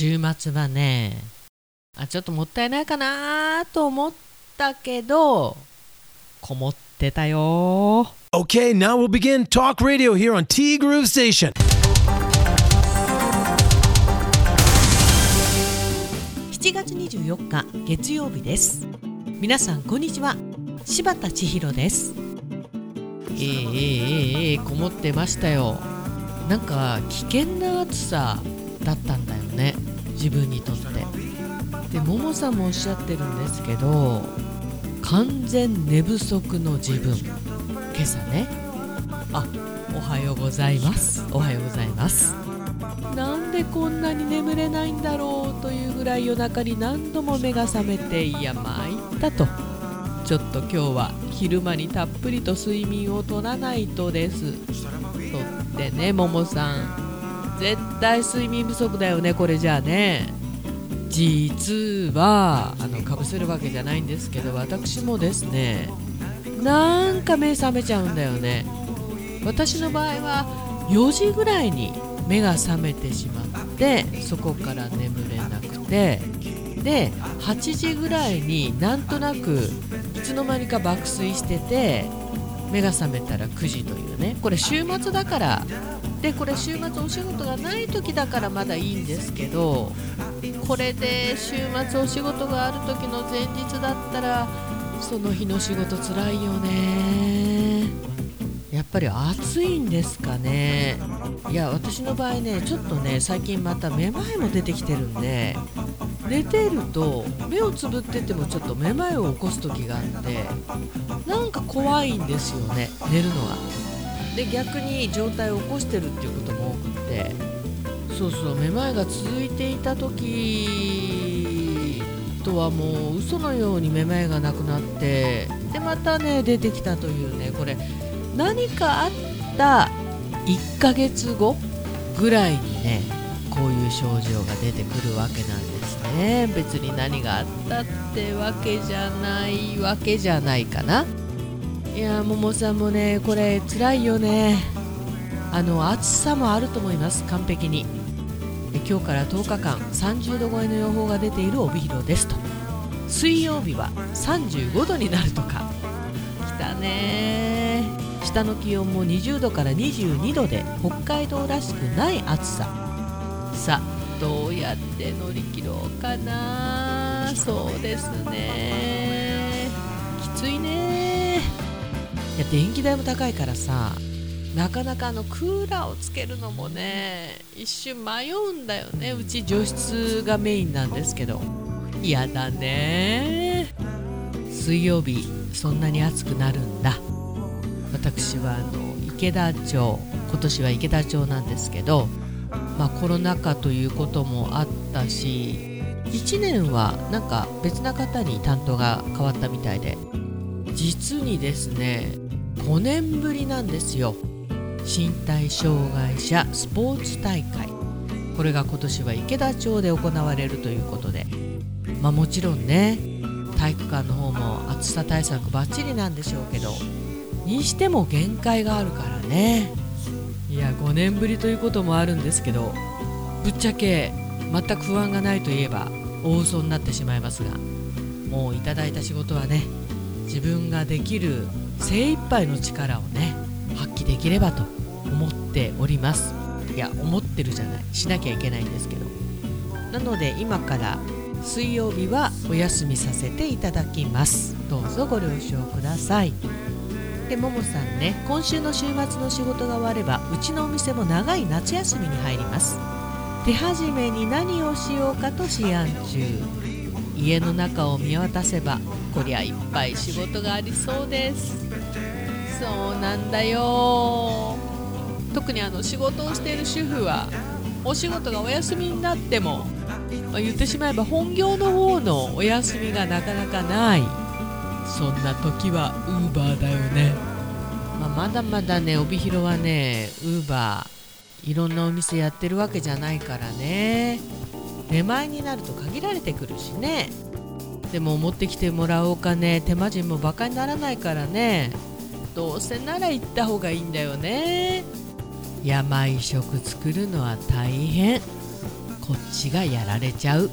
週末はねあちょっともったいないかなと思ったけどこもってたよ。Okay, now we'll begin talk radio here on T Groove Station. 7月24日月曜日です。皆さんこんにちは。柴田千尋です。えー、えー、えー、えー、こもってましたよ。なんか危険な暑さだったんだよね自分にとって。でももさんもおっしゃってるんですけど完全寝不足の自分。今朝ね。あおはようございます。おはようございます。なんでこんなに眠れないんだろうというぐらい夜中に何度も目が覚めていや参ったと。ちょっと今日は昼間にたっぷりと睡眠をとらないとです。とってねももさん。絶対睡眠不足だよねこれじゃあね。実はあのかぶせるわけじゃないんですけど私もですねなんか目覚めちゃうんだよね。私の場合は4時ぐらいに目が覚めてしまってそこから眠れなくてで8時ぐらいになんとなくいつの間にか爆睡してて目が覚めたら9時というね。これ週末だから。でこれ週末お仕事がない時だからまだいいんですけど。これで週末お仕事がある時の前日だったらその日の仕事つらいよね。やっぱり暑いんですかね。いや私の場合ねちょっとね最近まためまいも出てきてるんで寝ていると目をつぶっててもちょっとめまいを起こす時があってなんか怖いんですよね寝るのが。で逆に状態を起こしてるっていうことも多くってそうそうめまいが続いていた時とはもう嘘のようにめまいがなくなってでまたね出てきたというねこれ何かあった1ヶ月後ぐらいにねこういう症状が出てくるわけなんです。ね。別に何があったってわけじゃないわけじゃないかな。いやももさんもねこれ辛いよね。あの暑さもあると思います完璧に。今日から10日間30度超えの予報が出ている帯広ですと。水曜日は35度になるとか。来たね。下の気温も20度から22度で北海道らしくない暑さ。さあどうやって乗り切ろうかな。そうですね。きついね。いや電気代も高いからさなかなかあのクーラーをつけるのもね一瞬迷うんだよね。うち除湿がメインなんですけど。嫌だね。水曜日そんなに暑くなるんだ。私はあの池田町今年は池田町なんですけど、まあ、コロナ禍ということもあったし1年はなんか別な方に担当が変わったみたいで。実にですね5年ぶりなんですよ。身体障害者スポーツ大会。これが今年は池田町で行われるということで。まあもちろんね体育館の方も暑さ対策バッチリなんでしょうけど。にしても限界があるからね。いや5年ぶりということもあるんですけどぶっちゃけ全く不安がないといえば大嘘になってしまいますがもういただいた仕事はね自分ができる精一杯の力をね発揮できればと思っております。いや思ってるじゃないしなきゃいけないんですけど。なので今から水曜日はお休みさせていただきます。どうぞご了承ください。でももさんね今週の週末の仕事が終わればうちのお店も長い夏休みに入ります。手始めに何をしようかと思案中。家の中を見渡せばこりゃいっぱい仕事がありそうです。そうなんだよ。特にあの仕事をしている主婦はお仕事がお休みになっても、まあ、言ってしまえば本業の方のお休みがなかなかない。そんな時はウーバーだよね、まあ、まだまだね帯広はねウーバーいろんなお店やってるわけじゃないからね。出前になると限られてくるしね。でも持ってきてもらうお金手間賃もバカにならないからね。どうせなら行った方がいいんだよね。山食作るのは大変。こっちがやられちゃう、うん、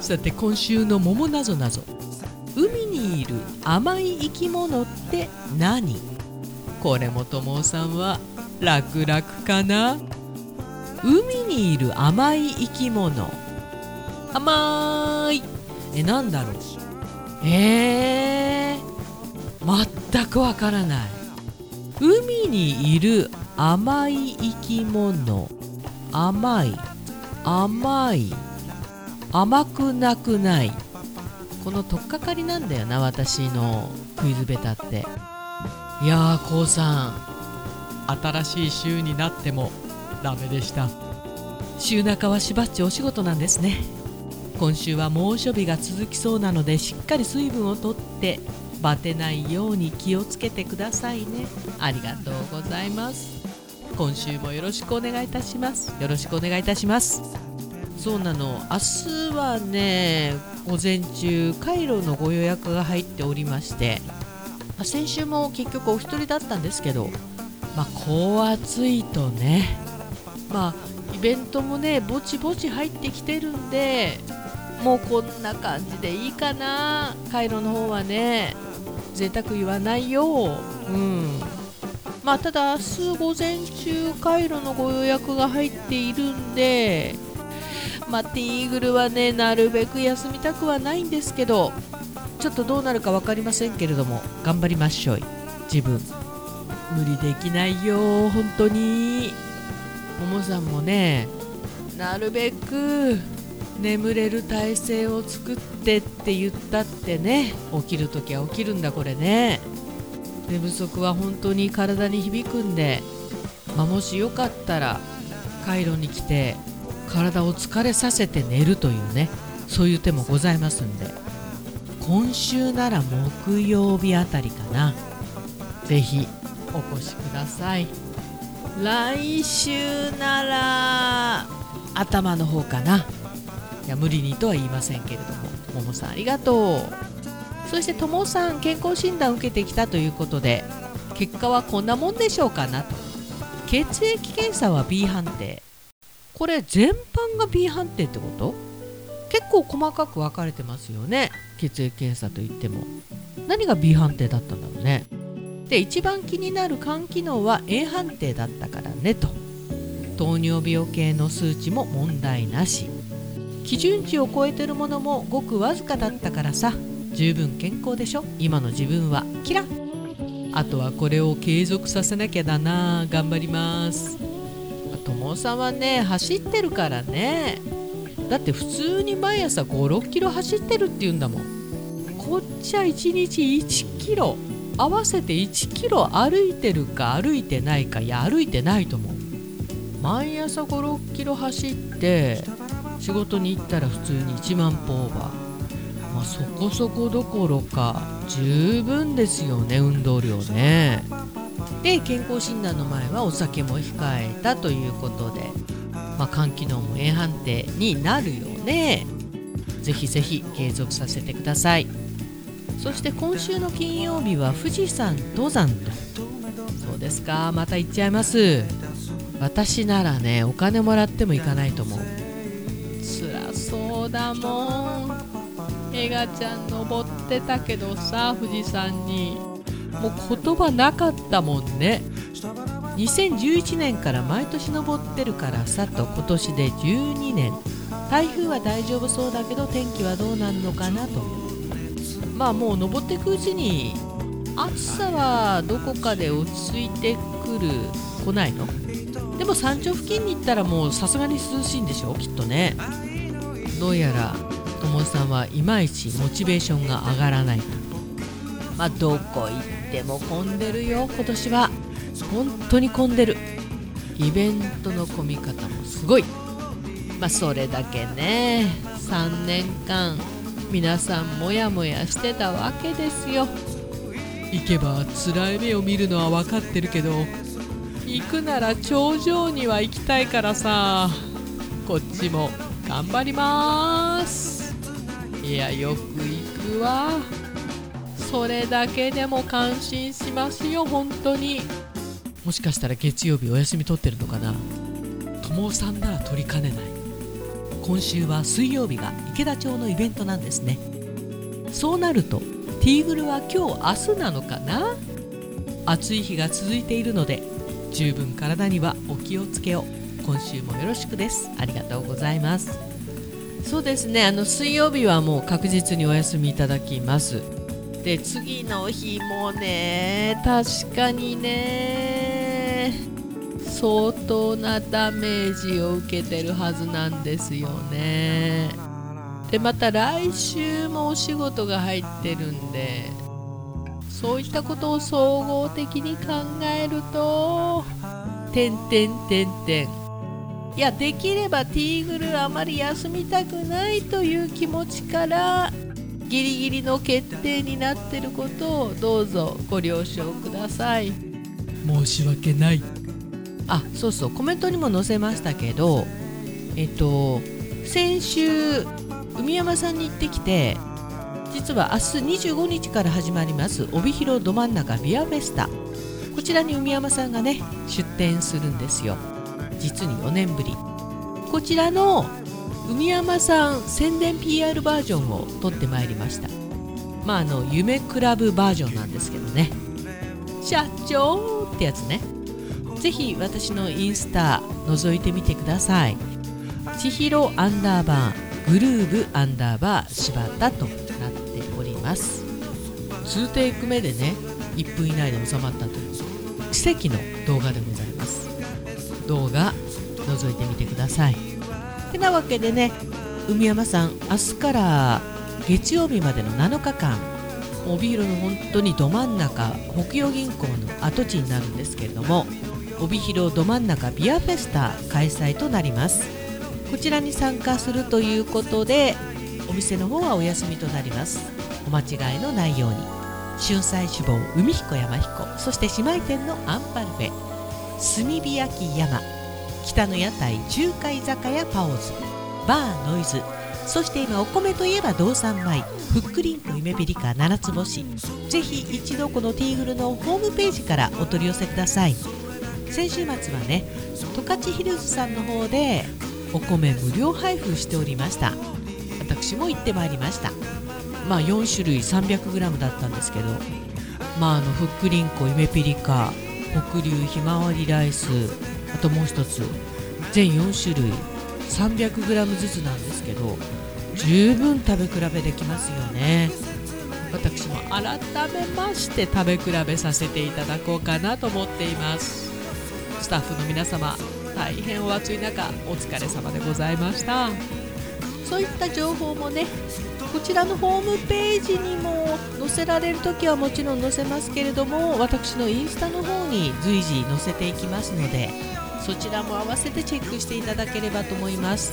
さて今週の「桃なぞなぞ」甘い生き物って何？これもともさんは楽々かな？海にいる甘い生き物。甘い。えなんだろう？えー、全くわからない。海にいる甘い生き物。甘い。甘い。甘くなくない。この取っかかりなんだよな私のクイズベタって。いやー k o さん。新しい週になってもダメでした。週中はしばっちお仕事なんですね。今週は猛暑日が続きそうなのでしっかり水分をとってバテないように気をつけてくださいね。ありがとうございます。今週もよろしくお願いいたします。よろしくお願いいたします。そうなの。明日はね午前中カイロのご予約が入っておりましてま先週も結局お一人だったんですけどまあこう暑いとねまあイベントもねぼちぼち入ってきてるんでもうこんな感じでいいかなカイロの方はね贅沢言わないようん。まあただ明日午前中カイロのご予約が入っているんでまあティーグルはねなるべく休みたくはないんですけどちょっとどうなるか分かりませんけれども頑張りましょう自分。無理できないよ本当に。ももさんもねなるべく眠れる体勢を作ってって言ったってね起きるときは起きるんだこれね。寝不足は本当に体に響くんで、まあ、もしよかったらカイロに来て体を疲れさせて寝るというねそういう手もございますんで今週なら木曜日あたりかな。是非お越しください。来週なら頭の方かな。いや無理にとは言いませんけれども。ももさんありがとう。そしてともさん健康診断受けてきたということで結果はこんなもんでしょうかなと。血液検査は B 判定。これ全般が B 判定ってこと？結構細かく分かれてますよね。血液検査といっても。何が B 判定だったんだろうね。で一番気になる肝機能は A 判定だったからねと。糖尿病系の数値も問題なし。基準値を超えてるものもごくわずかだったからさ。十分健康でしょ？今の自分は。キラあとはこれを継続させなきゃだな。頑張ります。友さんはね走ってるからね。だって普通に毎朝56キロ走ってるっていうんだもん。こっちは1日1キロ合わせて1キロ歩いてるか歩いてないかいや歩いてないと思う。毎朝56キロ走って仕事に行ったら普通に1万歩オーバー、まあ、そこそこどころか十分ですよね運動量ね。で健康診断の前はお酒も控えたということで、まあ、肝機能も A 判定になるよね。ぜひぜひ継続させてください。そして今週の金曜日は富士山登山と。そうですか。また行っちゃいます。私ならねお金もらっても行かないと思う。辛そうだもん。エガちゃん登ってたけどさ富士山に。もう言葉なかったもんね。2011年から毎年登ってるからさと今年で12年。台風は大丈夫そうだけど天気はどうなるのかなと。まあもう登っていくうちに暑さはどこかで落ち着いてくる来ないの。でも山頂付近に行ったらもうさすがに涼しいんでしょ？きっとね。どうやらともさんはいまいちモチベーションが上がらないまあどこ行っても混んでるよ。今年は。本当に混んでる。イベントの混み方もすごい。まあそれだけね。3年間皆さんモヤモヤしてたわけですよ。行けば辛い目を見るのは分かってるけど行くなら頂上には行きたいからさ。こっちも頑張ります。いやよく行くわ。それだけでも感心しますよ本当に。もしかしたら月曜日お休み取ってるのかな。友さんなら取りかねない。今週は水曜日が池田町のイベントなんですね。そうなるとティーグルは今日明日なのかな？暑い日が続いているので十分体にはお気をつけを。今週もよろしくです。ありがとうございます。そうですねあの水曜日はもう確実にお休みいただきます。で次の日もね確かにね相当なダメージを受けてるはずなんですよね。でまた来週もお仕事が入ってるんでそういったことを総合的に考えると「てんてんてんてん」いやできればティーグルあまり休みたくないという気持ちからギリギリの決定になってることをどうぞご了承ください。申し訳ない。あそうそうコメントにも載せましたけどえっと先週海山さんに行ってきて実は明日25日から始まります帯広ど真ん中ビアフェスタ。こちらに海山さんがね出店するんですよ。実に4年ぶり。こちらの海山さん宣伝 PR バージョンを撮ってまいりました。まああの夢クラブバージョンなんですけどね。社長ってやつね。ぜひ私のインスタ覗いてみてください。千尋アンダーバーグルーブアンダーバー柴田となっております。2テイク目でね1分以内で収まったという奇跡の動画でございます。動画覗いてみてください。てなわけでね海山さん明日から月曜日までの7日間帯広の本当にど真ん中北洋銀行の跡地になるんですけれども帯広ど真ん中ビアフェスタ開催となります。こちらに参加するということでお店の方はお休みとなります。お間違いのないように春菜志望海彦山彦そして姉妹店のアンパルフェ炭火焼き山北の屋台中華居酒屋パオズ。バーノイズ。そして今お米といえば道産米。ふっくりんこ夢ピリカ七つ星。ぜひ一度このティーグルのホームページからお取り寄せください。先週末はね十勝ヒルズさんの方でお米無料配布しておりました。私も行ってまいりました。まあ4種類 300g だったんですけど。まああのふっくりんこ夢ピリカ北流ひまわりライスあともう一つ全4種類 300g ずつなんですけど十分食べ比べできますよね。私も改めまして食べ比べさせていただこうかなと思っています。スタッフの皆様大変お暑い中お疲れ様でございました。そういった情報もねこちらのホームページにも載せられる時はもちろん載せますけれども私のインスタの方に随時載せていきますのでそちらも合わせてチェックしていただければと思います。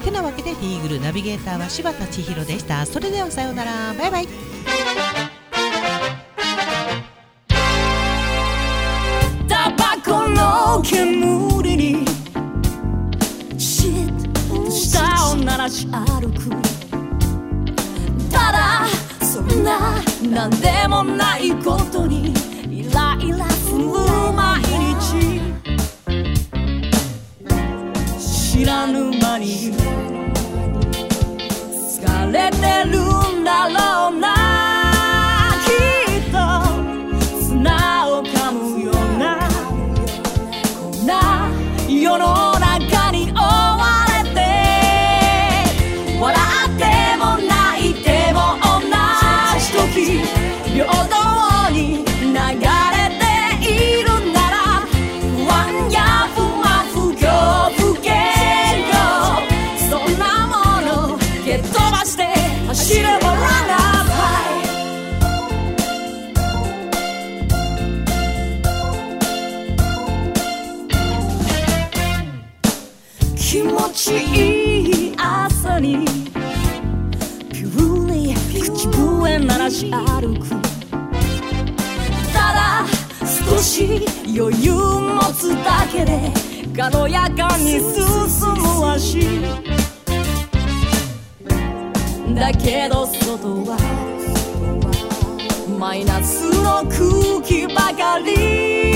てなわけでティーグルナビゲーターは柴田千尋でした。それではさようなら。バイバイ。タバコの煙にシッと舌を鳴らし歩く。そんな何でもないことにイライラする毎日知らぬ間に疲れてるんだろうな気持ちいい朝にピューに口笛鳴らし歩く。ただ少し余裕持つだけで軽やかに進む足だけど外はマイナスの空気ばかり。